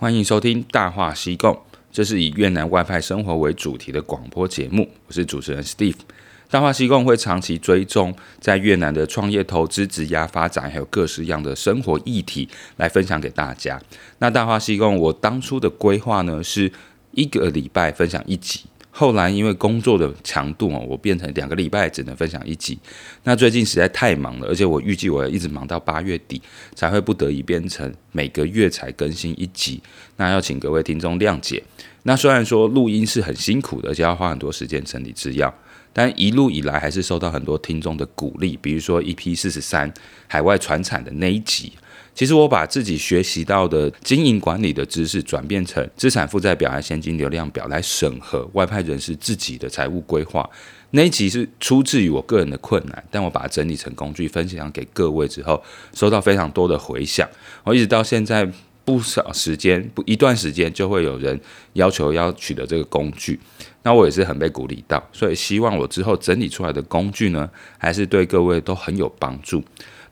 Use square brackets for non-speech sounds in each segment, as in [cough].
欢迎收听《大话西贡》，这是以越南外派生活为主题的广播节目。我是主持人 Steve。大话西贡会长期追踪在越南的创业投资、职涯发展，还有各式各样的生活议题来分享给大家。那大话西贡，我当初的规划呢，是一个礼拜分享一集。后来因为工作的强度哦，我变成两个礼拜只能分享一集。那最近实在太忙了，而且我预计我要一直忙到八月底，才会不得已变成每个月才更新一集。那要请各位听众谅解。那虽然说录音是很辛苦的，而且要花很多时间整理资料，但一路以来还是受到很多听众的鼓励。比如说 EP 四十三海外传产的那一集。其实我把自己学习到的经营管理的知识转变成资产负债表和现金流量表来审核外派人士自己的财务规划。那一集是出自于我个人的困难，但我把它整理成工具分享给各位之后，收到非常多的回响。我一直到现在不少时间不一段时间就会有人要求要取得这个工具，那我也是很被鼓励到，所以希望我之后整理出来的工具呢，还是对各位都很有帮助。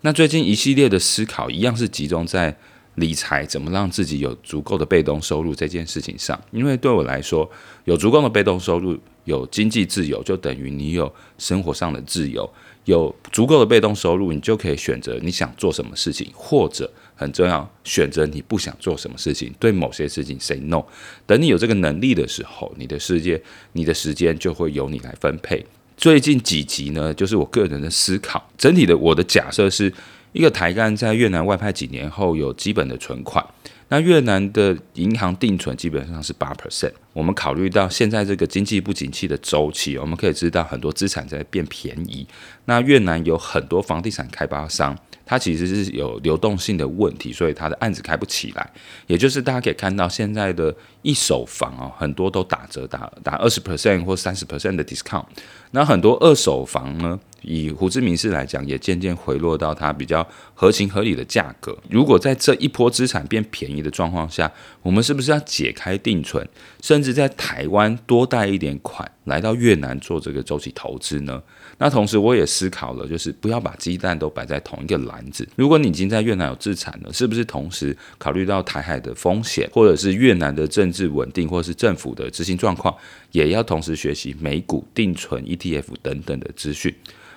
那最近一系列的思考，一样是集中在理财怎么让自己有足够的被动收入这件事情上。因为对我来说，有足够的被动收入，有经济自由，就等于你有生活上的自由。有足够的被动收入，你就可以选择你想做什么事情，或者很重要，选择你不想做什么事情。对某些事情 say no。等你有这个能力的时候，你的世界、你的时间就会由你来分配。最近几集呢，就是我个人的思考。整体的我的假设是一个台干在越南外派几年后有基本的存款。那越南的银行定存基本上是八 percent。我们考虑到现在这个经济不景气的周期，我们可以知道很多资产在变便宜。那越南有很多房地产开发商。它其实是有流动性的问题，所以它的案子开不起来。也就是大家可以看到，现在的一手房哦，很多都打折打打二十 percent 或三十 percent 的 discount。那很多二手房呢，以胡志明市来讲，也渐渐回落到它比较合情合理的价格。如果在这一波资产变便宜的状况下，我们是不是要解开定存，甚至在台湾多贷一点款，来到越南做这个周期投资呢？那同时我也思考了，就是不要把鸡蛋都摆在同一个篮子。如果你已经在越南有自产了，是不是同时考虑到台海的风险，或者是越南的政治稳定，或者是政府的执行状况，也要同时学习美股定存、ETF 等等的资讯？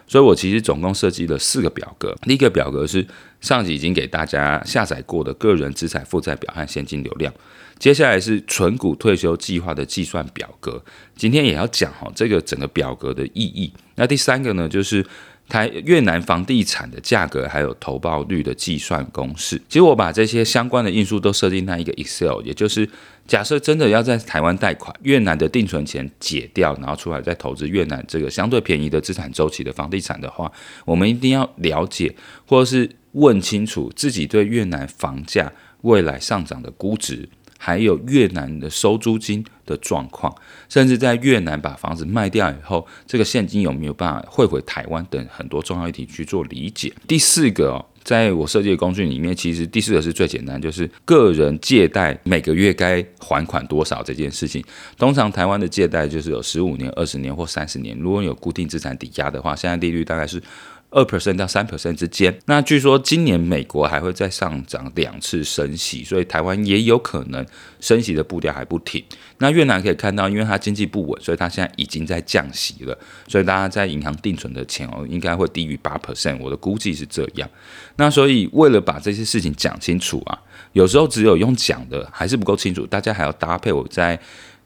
所以我其实总共设计了四个表格。第一个表格是上集已经给大家下载过的个人资产负债表和现金流量。接下来是存股退休计划的计算表格，今天也要讲哈这个整个表格的意义。那第三个呢，就是台越南房地产的价格还有投报率的计算公式。其实我把这些相关的因素都设定在一个 Excel，也就是假设真的要在台湾贷款，越南的定存钱解掉，然后出来再投资越南这个相对便宜的资产周期的房地产的话，我们一定要了解或者是问清楚自己对越南房价未来上涨的估值。还有越南的收租金的状况，甚至在越南把房子卖掉以后，这个现金有没有办法汇回台湾等很多重要议题去做理解。第四个哦，在我设计的工具里面，其实第四个是最简单，就是个人借贷每个月该还款多少这件事情。通常台湾的借贷就是有十五年、二十年或三十年，如果有固定资产抵押的话，现在利率大概是。二 percent 到三 percent 之间，那据说今年美国还会再上涨两次升息，所以台湾也有可能升息的步调还不停。那越南可以看到，因为它经济不稳，所以它现在已经在降息了，所以大家在银行定存的钱哦，应该会低于八 percent，我的估计是这样。那所以为了把这些事情讲清楚啊，有时候只有用讲的还是不够清楚，大家还要搭配我在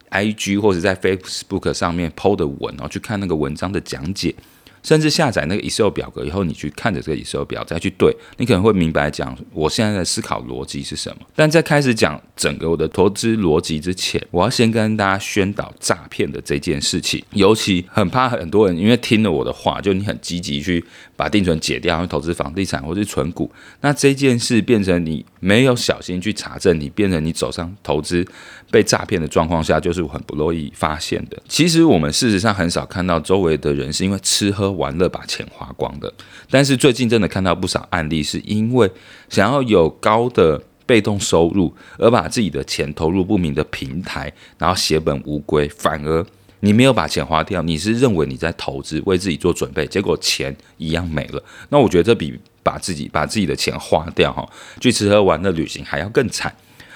IG 或者在 Facebook 上面 PO 的文，然后去看那个文章的讲解。甚至下载那个 Excel 表格以后，你去看着这个 Excel 表再去对，你可能会明白讲我现在的思考逻辑是什么。但在开始讲整个我的投资逻辑之前，我要先跟大家宣导诈骗的这件事情。尤其很怕很多人因为听了我的话，就你很积极去把定存解掉，投资房地产或是存股，那这件事变成你没有小心去查证，你变成你走上投资被诈骗的状况下，就是很不乐意发现的。其实我们事实上很少看到周围的人是因为吃喝。玩乐把钱花光的，但是最近真的看到不少案例，是因为想要有高的被动收入，而把自己的钱投入不明的平台，然后血本无归，反而你没有把钱花掉，你是认为你在投资，为自己做准备，结果钱一样没了。那我觉得这比把自己把自己的钱花掉哈，去吃喝玩乐旅行还要更惨。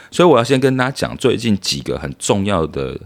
所以我要先跟大家讲最近几个很重要的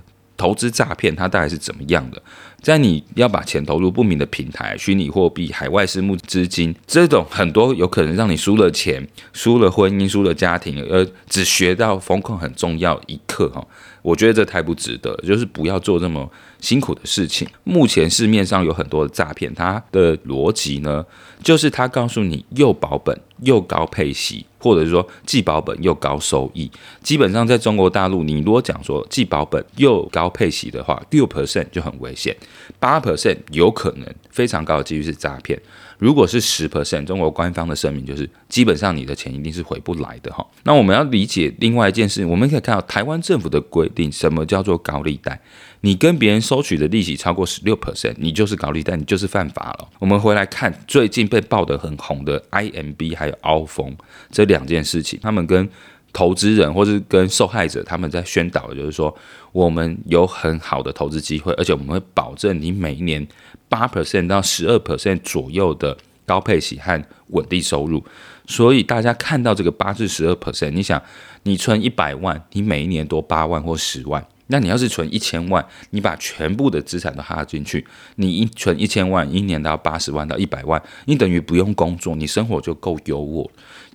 投资诈骗，它大概是怎么样的。在你要把钱投入不明的平台、虚拟货币、海外私募资金这种很多有可能让你输了钱、输了婚姻、输了家庭，而只学到风控很重要一课哈，我觉得这太不值得，就是不要做这么辛苦的事情。目前市面上有很多的诈骗，它的逻辑呢，就是他告诉你又保本又高配息，或者是说既保本又高收益。基本上在中国大陆，你如果讲说既保本又高配息的话，六 percent 就很危险，八 percent 有可能非常高的几率是诈骗。如果是十 percent，中国官方的声明就是基本上你的钱一定是回不来的哈。那我们要理解另外一件事，我们可以看到台湾政府的规定，什么叫做高利贷？你跟别人收取的利息超过十六 percent，你就是高利贷，你就是犯法了。我们回来看最近被爆得很红的 IMB 还有凹丰这两件事情，他们跟投资人或是跟受害者他们在宣导就是说，我们有很好的投资机会，而且我们会保证你每一年八 percent 到十二 percent 左右的高配息和稳定收入。所以大家看到这个八至十二 percent，你想你存一百万，你每一年多八万或十万。那你要是存一千万，你把全部的资产都哈进去，你一存一千万，一年到八十万到一百万，你等于不用工作，你生活就够优渥。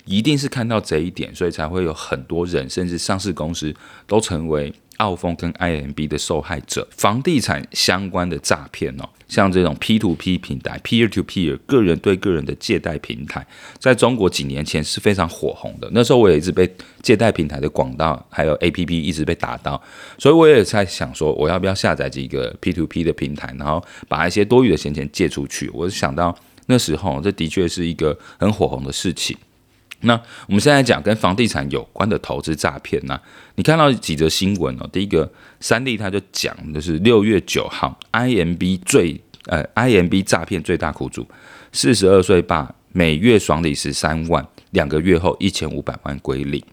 一定是看到这一点，所以才会有很多人，甚至上市公司都成为澳丰跟 IMB 的受害者。房地产相关的诈骗哦。像这种 P to P 平台，Peer to Peer，个人对个人的借贷平台，在中国几年前是非常火红的。那时候我也一直被借贷平台的广告还有 APP 一直被打到，所以我也在想说，我要不要下载几个 P to P 的平台，然后把一些多余的闲钱借出去。我想到那时候，这的确是一个很火红的事情。那我们现在讲跟房地产有关的投资诈骗呢？你看到几则新闻哦。第一个，三立他就讲的是六月九号，IMB 最呃 IMB 诈骗最大苦主，四十二岁爸每月爽领十三万，两个月后一千五百万归零。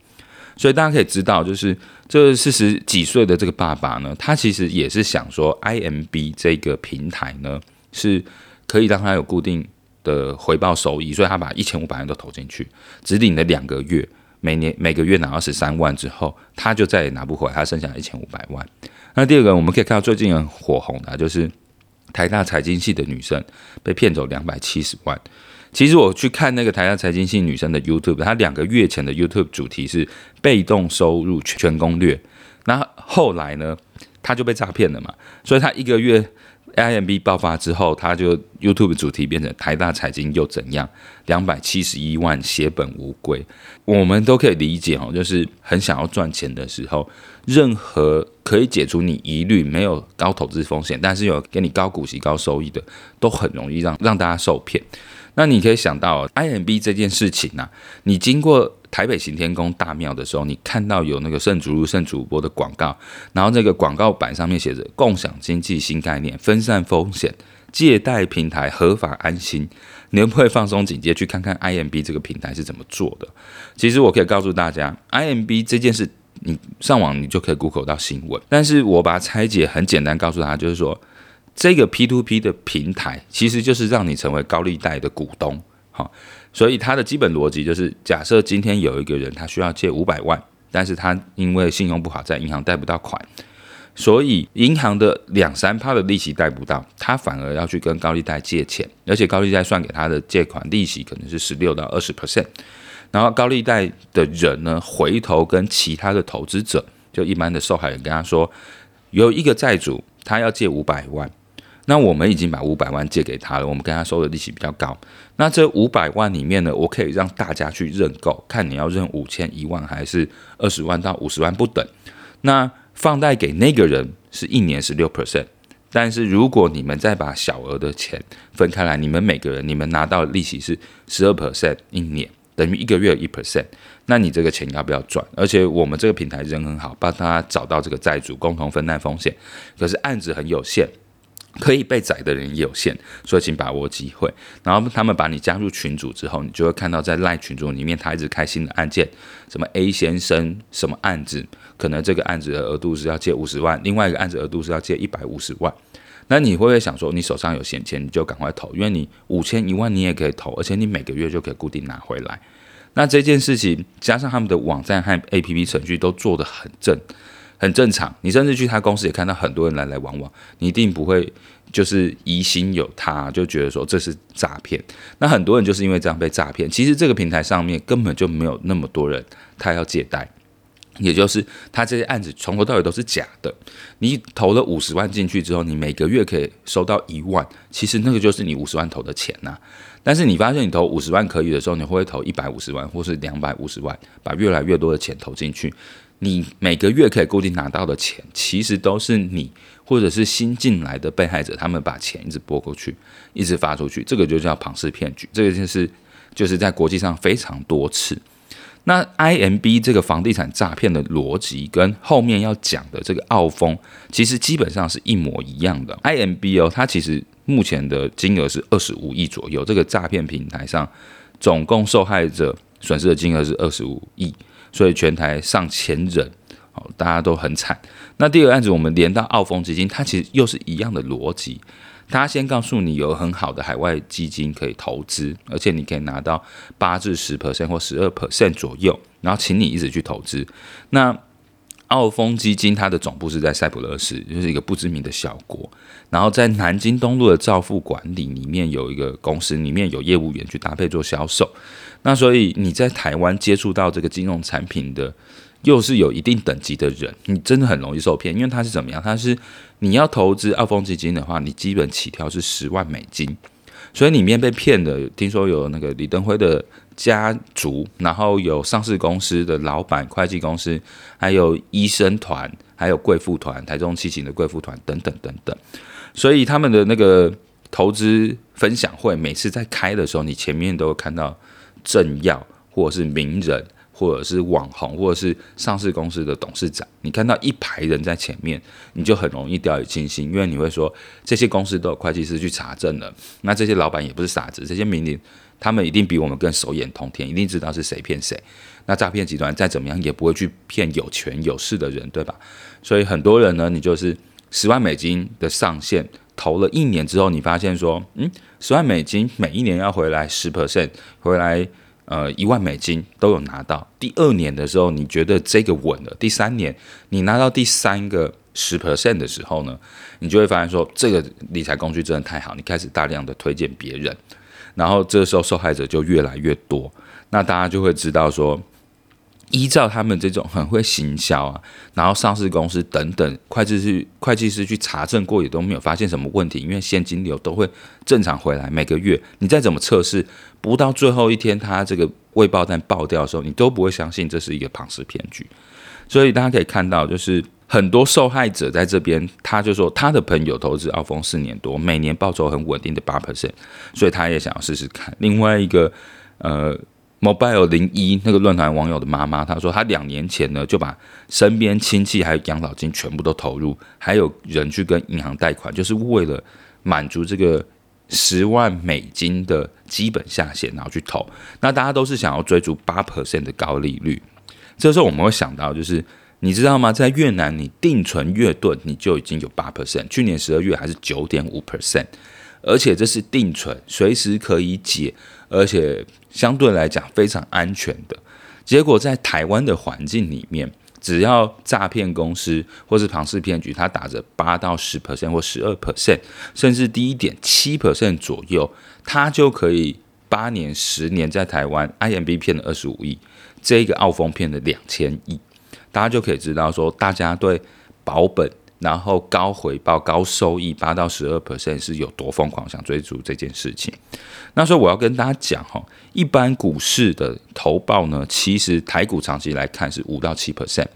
所以大家可以知道，就是这四十几岁的这个爸爸呢，他其实也是想说，IMB 这个平台呢是可以让他有固定。的回报收益，所以他把一千五百万都投进去，只领了两个月，每年每个月拿二十三万之后，他就再也拿不回来，他剩下一千五百万。那第二个，我们可以看到最近很火红的，就是台大财经系的女生被骗走两百七十万。其实我去看那个台大财经系女生的 YouTube，她两个月前的 YouTube 主题是被动收入全攻略，那后来呢，她就被诈骗了嘛，所以她一个月。IMB 爆发之后，他就 YouTube 主题变成台大财经又怎样？两百七十一万血本无归，我们都可以理解哦，就是很想要赚钱的时候，任何可以解除你疑虑、没有高投资风险，但是有给你高股息、高收益的，都很容易让让大家受骗。那你可以想到 IMB 这件事情啊，你经过。台北行天宫大庙的时候，你看到有那个圣主路圣主播的广告，然后那个广告板上面写着“共享经济新概念，分散风险，借贷平台合法安心”，你会不会放松警戒去看看 [laughs] IMB 这个平台是怎么做的？其实我可以告诉大家，IMB 这件事，你上网你就可以 Google 到新闻，但是我把它拆解很简单，告诉他就是说，这个 P2P 的平台其实就是让你成为高利贷的股东，好。所以它的基本逻辑就是，假设今天有一个人他需要借五百万，但是他因为信用不好，在银行贷不到款，所以银行的两三趴的利息贷不到，他反而要去跟高利贷借钱，而且高利贷算给他的借款利息可能是十六到二十 percent，然后高利贷的人呢，回头跟其他的投资者，就一般的受害人跟他说，有一个债主他要借五百万。那我们已经把五百万借给他了，我们跟他收的利息比较高。那这五百万里面呢，我可以让大家去认购，看你要认五千、一万还是二十万到五十万不等。那放贷给那个人是一年十六 percent，但是如果你们再把小额的钱分开来，你们每个人你们拿到的利息是十二 percent 一年，等于一个月一 percent。那你这个钱要不要赚？而且我们这个平台人很好，帮他找到这个债主，共同分担风险。可是案子很有限。可以被宰的人也有限，所以请把握机会。然后他们把你加入群组之后，你就会看到在赖群组里面，他一直开新的案件，什么 A 先生什么案子，可能这个案子的额度是要借五十万，另外一个案子额度是要借一百五十万。那你会不会想说，你手上有闲钱，你就赶快投，因为你五千一万你也可以投，而且你每个月就可以固定拿回来。那这件事情加上他们的网站和 APP 程序都做得很正，很正常。你甚至去他公司也看到很多人来来往往，你一定不会就是疑心有他，就觉得说这是诈骗。那很多人就是因为这样被诈骗。其实这个平台上面根本就没有那么多人他要借贷。也就是他这些案子从头到尾都是假的。你投了五十万进去之后，你每个月可以收到一万，其实那个就是你五十万投的钱呐。但是你发现你投五十万可以的时候，你会不会投一百五十万或是两百五十万，把越来越多的钱投进去。你每个月可以固定拿到的钱，其实都是你或者是新进来的被害者，他们把钱一直拨过去，一直发出去，这个就叫庞氏骗局。这个就是就是在国际上非常多次。那 IMB 这个房地产诈骗的逻辑跟后面要讲的这个澳丰，其实基本上是一模一样的。IMB 哦，它其实目前的金额是二十五亿左右，这个诈骗平台上总共受害者损失的金额是二十五亿，所以全台上千人，哦，大家都很惨。那第二个案子我们连到澳丰基金，它其实又是一样的逻辑。他先告诉你有很好的海外基金可以投资，而且你可以拿到八至十 percent 或十二 percent 左右，然后请你一直去投资。那澳丰基金它的总部是在塞浦路斯，就是一个不知名的小国。然后在南京东路的兆富管理里面有一个公司，里面有业务员去搭配做销售。那所以你在台湾接触到这个金融产品的，又是有一定等级的人，你真的很容易受骗，因为他是怎么样？他是你要投资澳丰基金的话，你基本起跳是十万美金，所以里面被骗的，听说有那个李登辉的家族，然后有上市公司的老板、会计公司，还有医生团，还有贵妇团，台中七期的贵妇团等等等等，所以他们的那个投资分享会，每次在开的时候，你前面都会看到政要或者是名人。或者是网红，或者是上市公司的董事长，你看到一排人在前面，你就很容易掉以轻心，因为你会说这些公司都有会计师去查证了，那这些老板也不是傻子，这些名伶他们一定比我们更手眼通天，一定知道是谁骗谁。那诈骗集团再怎么样也不会去骗有权有势的人，对吧？所以很多人呢，你就是十万美金的上限，投了一年之后，你发现说，嗯，十万美金每一年要回来十 percent 回来。呃，一万美金都有拿到。第二年的时候，你觉得这个稳了。第三年，你拿到第三个十 percent 的时候呢，你就会发现说，这个理财工具真的太好。你开始大量的推荐别人，然后这时候受害者就越来越多。那大家就会知道说。依照他们这种很会行销啊，然后上市公司等等，会计师会计师去查证过也都没有发现什么问题，因为现金流都会正常回来。每个月你再怎么测试，不到最后一天，他这个未爆弹爆掉的时候，你都不会相信这是一个庞氏骗局。所以大家可以看到，就是很多受害者在这边，他就说他的朋友投资澳丰四年多，每年报酬很稳定的八 percent，所以他也想要试试看。另外一个，呃。Mobile 零一那个论坛网友的妈妈，她说她两年前呢就把身边亲戚还有养老金全部都投入，还有人去跟银行贷款，就是为了满足这个十万美金的基本下限，然后去投。那大家都是想要追逐八 percent 的高利率。这时候我们会想到，就是你知道吗？在越南，你定存越盾，你就已经有八 percent，去年十二月还是九点五 percent，而且这是定存，随时可以解。而且相对来讲非常安全的，结果在台湾的环境里面，只要诈骗公司或是庞氏骗局，它打着八到十 percent 或十二 percent，甚至低一点七 percent 左右，它就可以八年、十年在台湾 IMB 骗了二十五亿，这个澳丰骗了两千亿，大家就可以知道说，大家对保本。然后高回报、高收益，八到十二 percent 是有多疯狂，想追逐这件事情。那所以我要跟大家讲哈，一般股市的投报呢，其实台股长期来看是五到七 percent，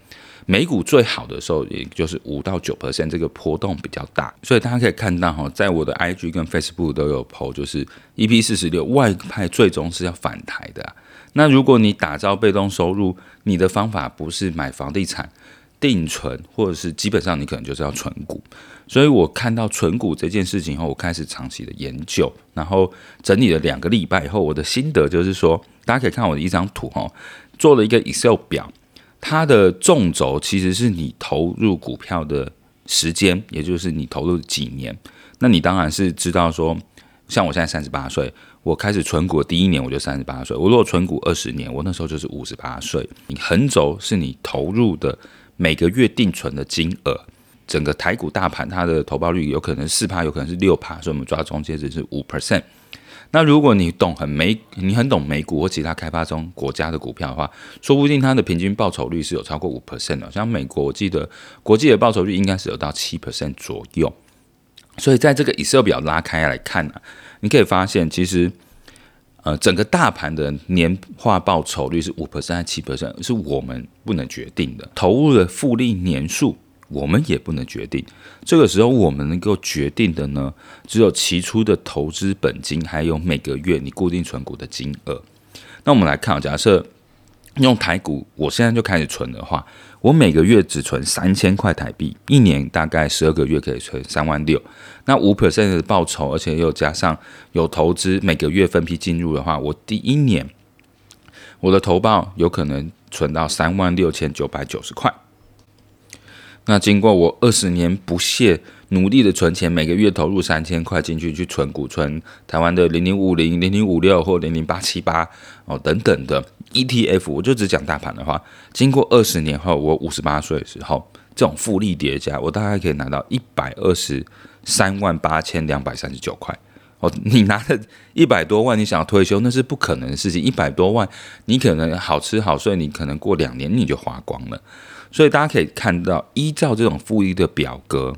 美股最好的时候也就是五到九 percent，这个波动比较大。所以大家可以看到哈，在我的 IG 跟 Facebook 都有 po，就是 EP 四十六外派最终是要反台的。那如果你打造被动收入，你的方法不是买房地产。定存，或者是基本上你可能就是要存股，所以我看到存股这件事情后，我开始长期的研究，然后整理了两个礼拜以后，我的心得就是说，大家可以看我的一张图哈，做了一个 Excel 表，它的纵轴其实是你投入股票的时间，也就是你投入几年，那你当然是知道说，像我现在三十八岁，我开始存股的第一年我就三十八岁，我如果存股二十年，我那时候就是五十八岁。你横轴是你投入的每个月定存的金额，整个台股大盘它的投报率有可能四趴，有可能是六趴，所以我们抓中间值是五 percent。那如果你懂很美，你很懂美股或其他开发中国家的股票的话，说不定它的平均报酬率是有超过五 percent 的。像美国，我记得国际的报酬率应该是有到七 percent 左右。所以在这个 Excel 表拉开来看呢、啊，你可以发现其实，呃，整个大盘的年化报酬率是五 percent 还七 percent，是我们不能决定的。投入的复利年数。我们也不能决定，这个时候我们能够决定的呢，只有期初的投资本金，还有每个月你固定存股的金额。那我们来看，假设用台股，我现在就开始存的话，我每个月只存三千块台币，一年大概十二个月可以存三万六。那五 percent 的报酬，而且又加上有投资，每个月分批进入的话，我第一年我的投报有可能存到三万六千九百九十块。那经过我二十年不懈努力的存钱，每个月投入三千块进去去存股，存台湾的零零五零、零零五六或零零八七八哦等等的 ETF，我就只讲大盘的话，经过二十年后，我五十八岁的时候，这种复利叠加，我大概可以拿到一百二十三万八千两百三十九块。哦。你拿着一百多万，你想要退休，那是不可能的事情。一百多万，你可能好吃好睡，你可能过两年你就花光了。所以大家可以看到，依照这种复利的表格，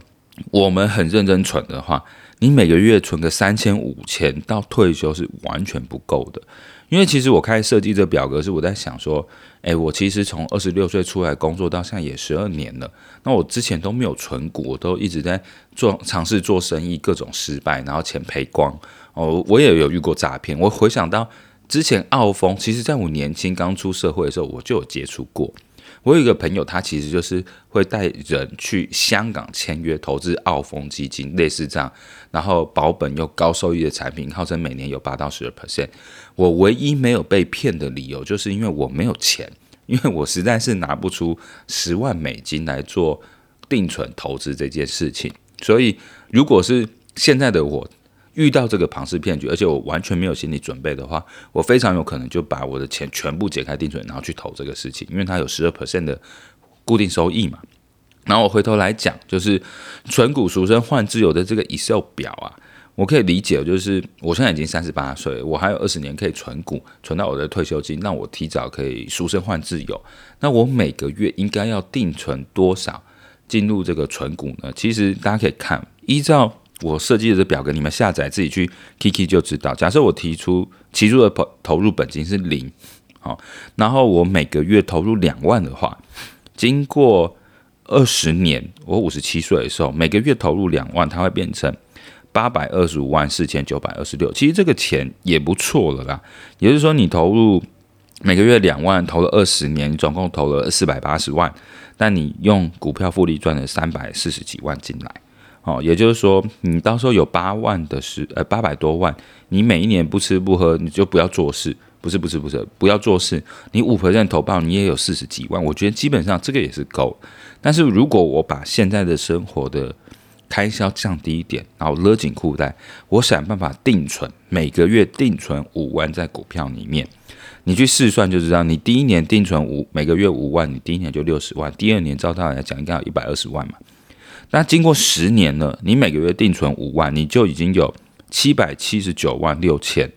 我们很认真存的话，你每个月存个三千五千到退休是完全不够的。因为其实我开始设计这表格是我在想说，诶，我其实从二十六岁出来工作到现在也十二年了，那我之前都没有存股，我都一直在做尝试做生意，各种失败，然后钱赔光。哦，我也有遇过诈骗。我回想到之前澳丰，其实在我年轻刚出社会的时候，我就有接触过。我有一个朋友，他其实就是会带人去香港签约投资澳丰基金，类似这样，然后保本又高收益的产品，号称每年有八到十二 percent。我唯一没有被骗的理由，就是因为我没有钱，因为我实在是拿不出十万美金来做定存投资这件事情。所以，如果是现在的我，遇到这个庞氏骗局，而且我完全没有心理准备的话，我非常有可能就把我的钱全部解开定存，然后去投这个事情，因为它有十二 percent 的固定收益嘛。然后我回头来讲，就是存股赎身换自由的这个 Excel 表啊，我可以理解，就是我现在已经三十八岁，我还有二十年可以存股，存到我的退休金，让我提早可以赎身换自由。那我每个月应该要定存多少进入这个存股呢？其实大家可以看，依照。我设计的表格，你们下载自己去 Kiki 就知道。假设我提出起初的投投入本金是零，好，然后我每个月投入两万的话，经过二十年，我五十七岁的时候，每个月投入两万，它会变成八百二十五万四千九百二十六。其实这个钱也不错了啦。也就是说，你投入每个月两万，投了二十年，总共投了四百八十万，但你用股票复利赚了三百四十几万进来。哦，也就是说，你到时候有八万的是，呃，八百多万，你每一年不吃不喝，你就不要做事，不是不是不是，不要做事，你五百万投报，你也有四十几万，我觉得基本上这个也是够。但是如果我把现在的生活的开销降低一点，然后勒紧裤带，我想办法定存，每个月定存五万在股票里面，你去试算就知道，你第一年定存五，每个月五万，你第一年就六十万，第二年照道理来讲应该有一百二十万嘛。那经过十年了，你每个月定存五万，你就已经有七百七十九万六千，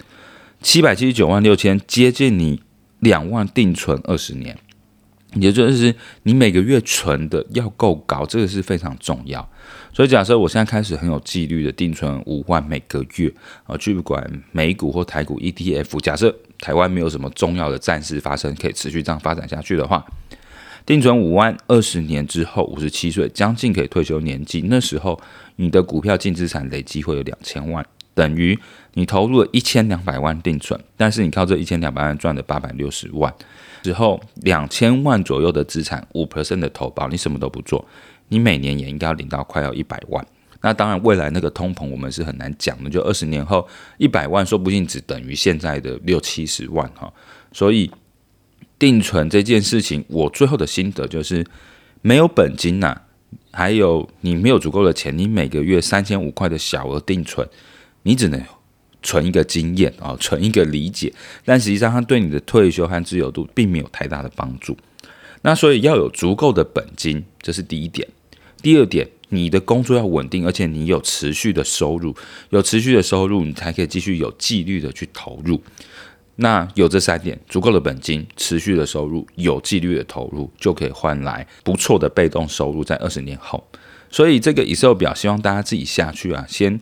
七百七十九万六千接近你两万定存二十年，也就是你每个月存的要够高，这个是非常重要。所以假设我现在开始很有纪律的定存五万每个月啊，去不管美股或台股 ETF，假设台湾没有什么重要的战事发生，可以持续这样发展下去的话。定存五万，二十年之后五十七岁，将近可以退休年纪。那时候你的股票净资产累积会有两千万，等于你投入了一千两百万定存，但是你靠这一千两百万赚了八百六十万之后，两千万左右的资产，五 percent 的投保，你什么都不做，你每年也应该要领到快要一百万。那当然，未来那个通膨我们是很难讲的，就二十年后一百万说不定只等于现在的六七十万哈，所以。定存这件事情，我最后的心得就是，没有本金呐、还有你没有足够的钱，你每个月三千五块的小额定存，你只能存一个经验啊，存一个理解，但实际上它对你的退休和自由度并没有太大的帮助。那所以要有足够的本金，这是第一点。第二点，你的工作要稳定，而且你有持续的收入，有持续的收入，你才可以继续有纪律的去投入。那有这三点，足够的本金、持续的收入、有纪律的投入，就可以换来不错的被动收入，在二十年后。所以这个 Excel 表，希望大家自己下去啊，先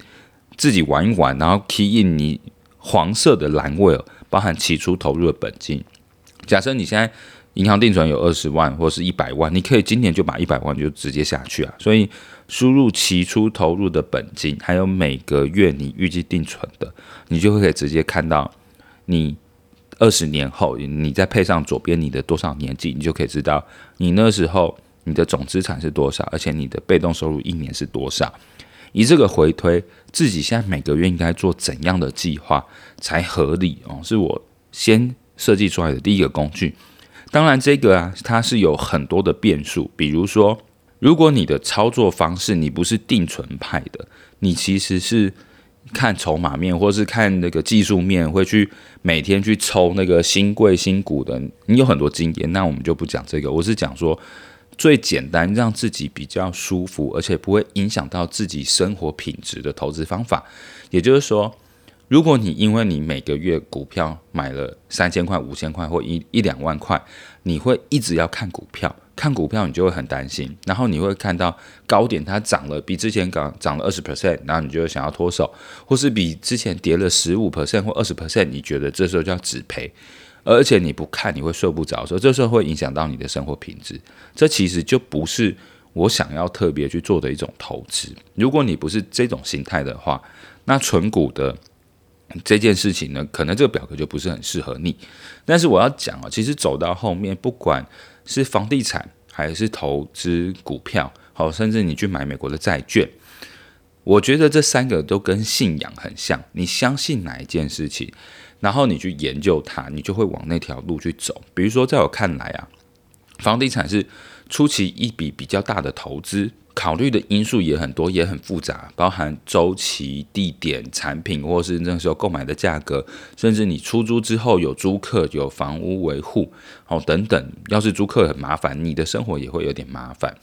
自己玩一玩，然后 key in 你黄色的栏位，包含起初投入的本金。假设你现在银行定存有二十万或是一百万，你可以今年就把一百万就直接下去啊。所以输入起初投入的本金，还有每个月你预计定存的，你就会可以直接看到你二十年后，你再配上左边你的多少年纪，你就可以知道你那时候你的总资产是多少，而且你的被动收入一年是多少。以这个回推，自己现在每个月应该做怎样的计划才合理哦？是我先设计出来的第一个工具。当然，这个啊，它是有很多的变数。比如说，如果你的操作方式你不是定存派的，你其实是看筹码面，或是看那个技术面，会去每天去抽那个新贵新股的。你有很多经验，那我们就不讲这个。我是讲说最简单，让自己比较舒服，而且不会影响到自己生活品质的投资方法。也就是说。如果你因为你每个月股票买了三千块、五千块或一一两万块，你会一直要看股票，看股票你就会很担心，然后你会看到高点它涨了，比之前涨涨了二十 percent，然后你就想要脱手，或是比之前跌了十五 percent 或二十 percent，你觉得这时候就要止赔，而且你不看你会睡不着，所以这时候会影响到你的生活品质，这其实就不是我想要特别去做的一种投资。如果你不是这种心态的话，那存股的。这件事情呢，可能这个表格就不是很适合你。但是我要讲啊，其实走到后面，不管是房地产还是投资股票，好，甚至你去买美国的债券，我觉得这三个都跟信仰很像。你相信哪一件事情，然后你去研究它，你就会往那条路去走。比如说，在我看来啊，房地产是初期一笔比较大的投资。考虑的因素也很多，也很复杂，包含周期、地点、产品，或是那时候购买的价格，甚至你出租之后有租客、有房屋维护，哦等等。要是租客很麻烦，你的生活也会有点麻烦。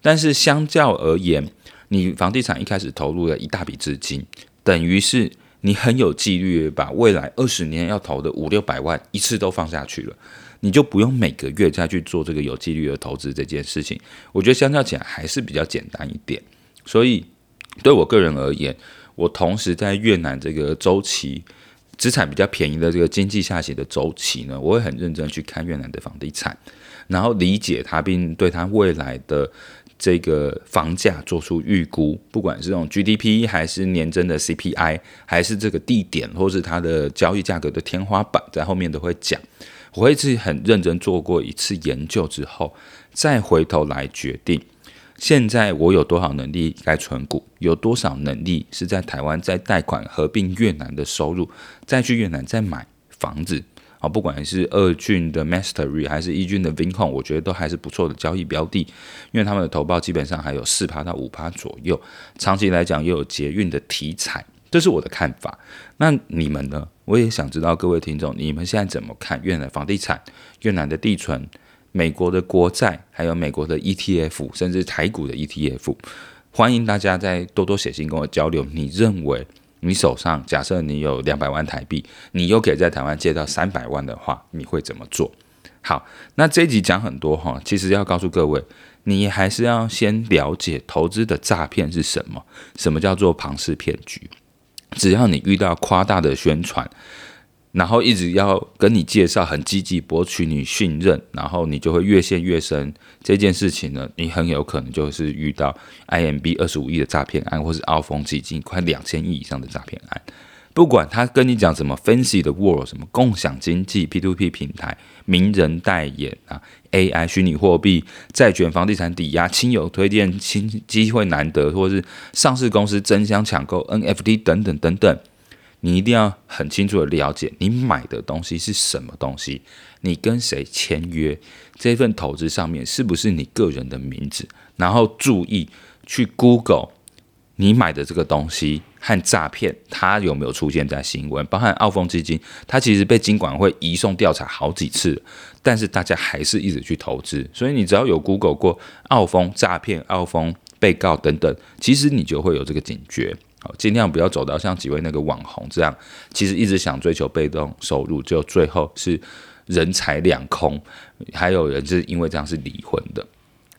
但是相较而言，你房地产一开始投入了一大笔资金，等于是你很有纪律，把未来二十年要投的五六百万一次都放下去了。你就不用每个月再去做这个有纪律的投资这件事情，我觉得相较起来还是比较简单一点。所以对我个人而言，我同时在越南这个周期资产比较便宜的这个经济下行的周期呢，我会很认真去看越南的房地产，然后理解它，并对它未来的这个房价做出预估，不管是这种 GDP 还是年增的 CPI，还是这个地点或是它的交易价格的天花板，在后面都会讲。我会自己很认真做过一次研究之后，再回头来决定，现在我有多少能力该存股，有多少能力是在台湾再贷款合并越南的收入，再去越南再买房子啊，不管是二郡的 Mastery 还是一郡的 Vincom，我觉得都还是不错的交易标的，因为他们的投报基本上还有四趴到五趴左右，长期来讲又有捷运的题材。这是我的看法，那你们呢？我也想知道各位听众，你们现在怎么看越南房地产、越南的地存、美国的国债，还有美国的 ETF，甚至台股的 ETF？欢迎大家再多多写信跟我交流。你认为你手上假设你有两百万台币，你又可以在台湾借到三百万的话，你会怎么做？好，那这一集讲很多哈，其实要告诉各位，你还是要先了解投资的诈骗是什么，什么叫做庞氏骗局。只要你遇到夸大的宣传，然后一直要跟你介绍，很积极博取你信任，然后你就会越陷越深。这件事情呢，你很有可能就是遇到 IMB 二十五亿的诈骗案，或是澳丰基金快两千亿以上的诈骗案。不管他跟你讲什么 fancy 的 world，什么共享经济、P2P 平台、名人代言啊、AI 虚拟货币、债券、房地产抵押、亲友推荐、亲机会难得，或是上市公司争相抢购 NFT 等等等等，你一定要很清楚的了解你买的东西是什么东西，你跟谁签约，这份投资上面是不是你个人的名字，然后注意去 Google 你买的这个东西。和诈骗，它有没有出现在新闻？包含澳丰基金，它其实被金管会移送调查好几次，但是大家还是一直去投资。所以你只要有 Google 过澳丰诈骗、澳丰被告等等，其实你就会有这个警觉。好，尽量不要走到像几位那个网红这样，其实一直想追求被动收入，就最后是人财两空。还有人是因为这样是离婚的。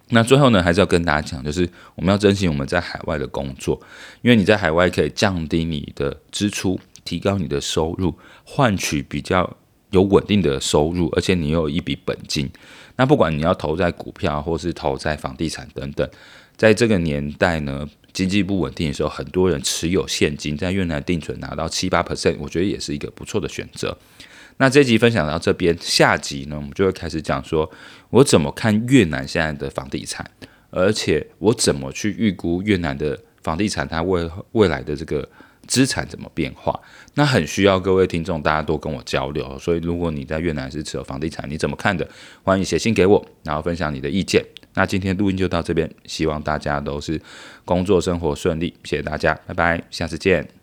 那最后呢，还是要跟大家讲，就是我们要珍惜我们在海外的工作，因为你在海外可以降低你的支出，提高你的收入，换取比较有稳定的收入，而且你又有一笔本金。那不管你要投在股票，或是投在房地产等等，在这个年代呢，经济不稳定的时候，很多人持有现金在越南定存拿到七八 percent，我觉得也是一个不错的选择。那这集分享到这边，下集呢，我们就会开始讲说，我怎么看越南现在的房地产，而且我怎么去预估越南的房地产它未未来的这个资产怎么变化。那很需要各位听众大家多跟我交流，所以如果你在越南是持有房地产，你怎么看的？欢迎写信给我，然后分享你的意见。那今天录音就到这边，希望大家都是工作生活顺利，谢谢大家，拜拜，下次见。